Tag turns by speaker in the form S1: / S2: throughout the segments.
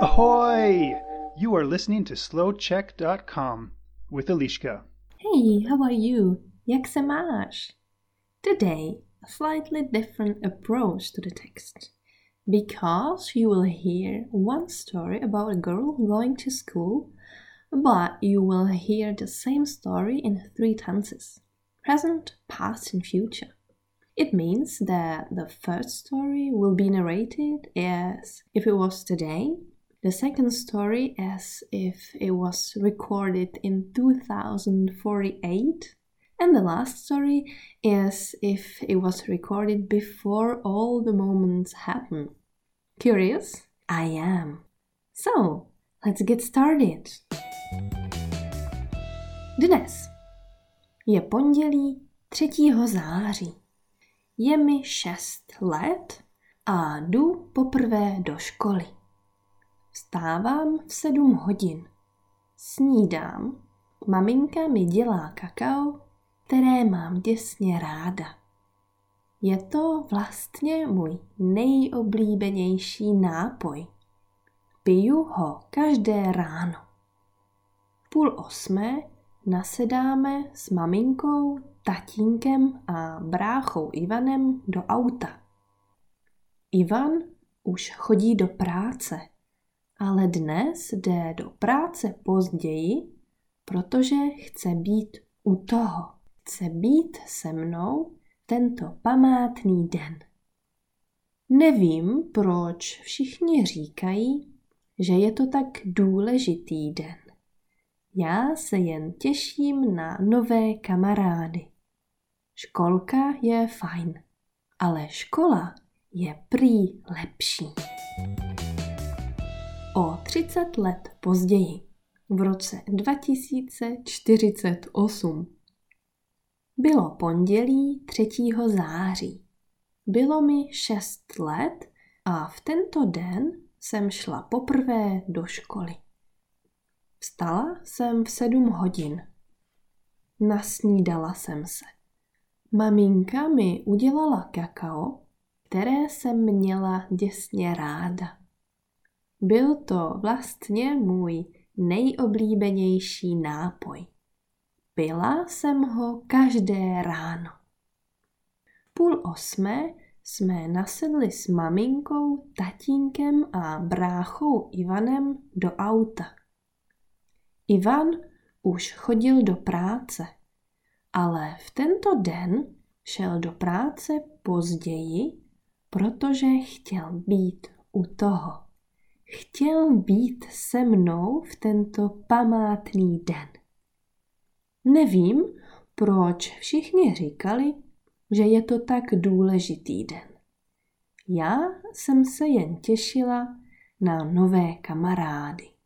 S1: Ahoy! You are listening to slowcheck.com with Alishka.
S2: Hey, how are you? Jak se máš? Today, a slightly different approach to the text. Because you will hear one story about a girl going to school, but you will hear the same story in three tenses present, past, and future. It means that the first story will be narrated as if it was today, the second story as if it was recorded in 2048, and the last story as if it was recorded before all the moments happen. Curious? I am. So, let's get started. Dnes je pondělí 3. září. Je mi 6 let a jdu poprvé do školy. Vstávám v 7 hodin. Snídám. Maminka mi dělá kakao, které mám děsně ráda. Je to vlastně můj nejoblíbenější nápoj. Piju ho každé ráno. Půl osmé nasedáme s maminkou, tatínkem a bráchou Ivanem do auta. Ivan už chodí do práce, ale dnes jde do práce později, protože chce být u toho. Chce být se mnou tento památný den. Nevím, proč všichni říkají, že je to tak důležitý den. Já se jen těším na nové kamarády. Školka je fajn, ale škola je prý lepší. O 30 let později, v roce 2048, bylo pondělí 3. září. Bylo mi 6 let a v tento den jsem šla poprvé do školy. Vstala jsem v sedm hodin. Nasnídala jsem se. Maminka mi udělala kakao, které jsem měla děsně ráda. Byl to vlastně můj nejoblíbenější nápoj. Pila jsem ho každé ráno. Půl osmé jsme nasedli s maminkou, tatínkem a bráchou Ivanem do auta. Ivan už chodil do práce, ale v tento den šel do práce později, protože chtěl být u toho. Chtěl být se mnou v tento památný den. Nevím, proč všichni říkali, že je to tak důležitý den. Já jsem se jen těšila na nové kamarády.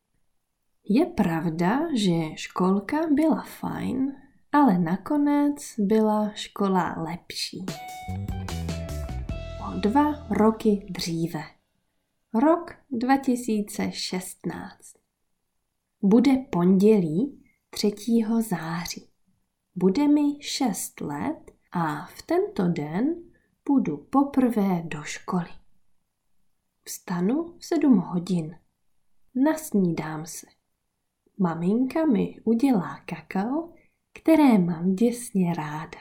S2: Je pravda, že školka byla fajn, ale nakonec byla škola lepší. O dva roky dříve. Rok 2016. Bude pondělí 3. září. Bude mi 6 let a v tento den půjdu poprvé do školy. Vstanu v 7 hodin. Nasnídám se. Maminka mi udělá kakao, které mám děsně ráda.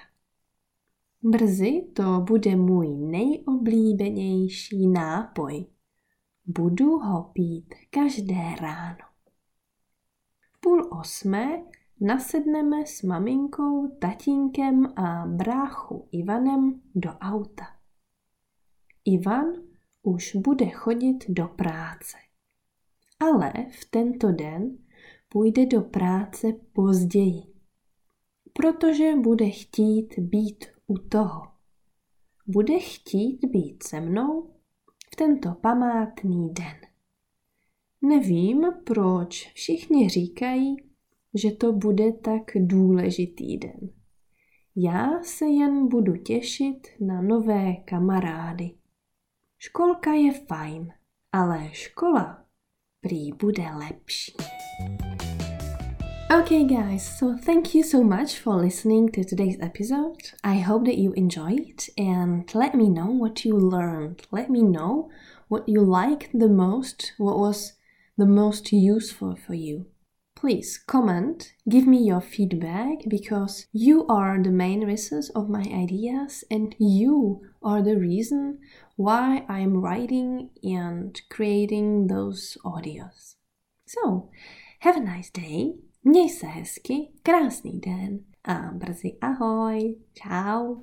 S2: Brzy to bude můj nejoblíbenější nápoj. Budu ho pít každé ráno. V půl osmé nasedneme s maminkou, tatínkem a bráchu Ivanem do auta. Ivan už bude chodit do práce. Ale v tento den půjde do práce později, protože bude chtít být u toho. Bude chtít být se mnou v tento památný den. Nevím, proč všichni říkají, že to bude tak důležitý den. Já se jen budu těšit na nové kamarády. Školka je fajn, ale škola prý bude lepší. Okay, guys, so thank you so much for listening to today's episode. I hope that you enjoyed and let me know what you learned. Let me know what you liked the most, what was the most useful for you. Please comment, give me your feedback because you are the main resource of my ideas and you are the reason why I'm writing and creating those audios. So, have a nice day, měj se hezky, krásný den a brzy ahoj, ciao.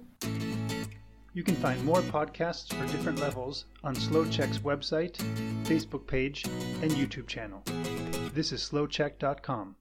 S1: You can find more podcasts for different levels on Slow Check's website, Facebook page, and YouTube channel. This is slowcheck.com.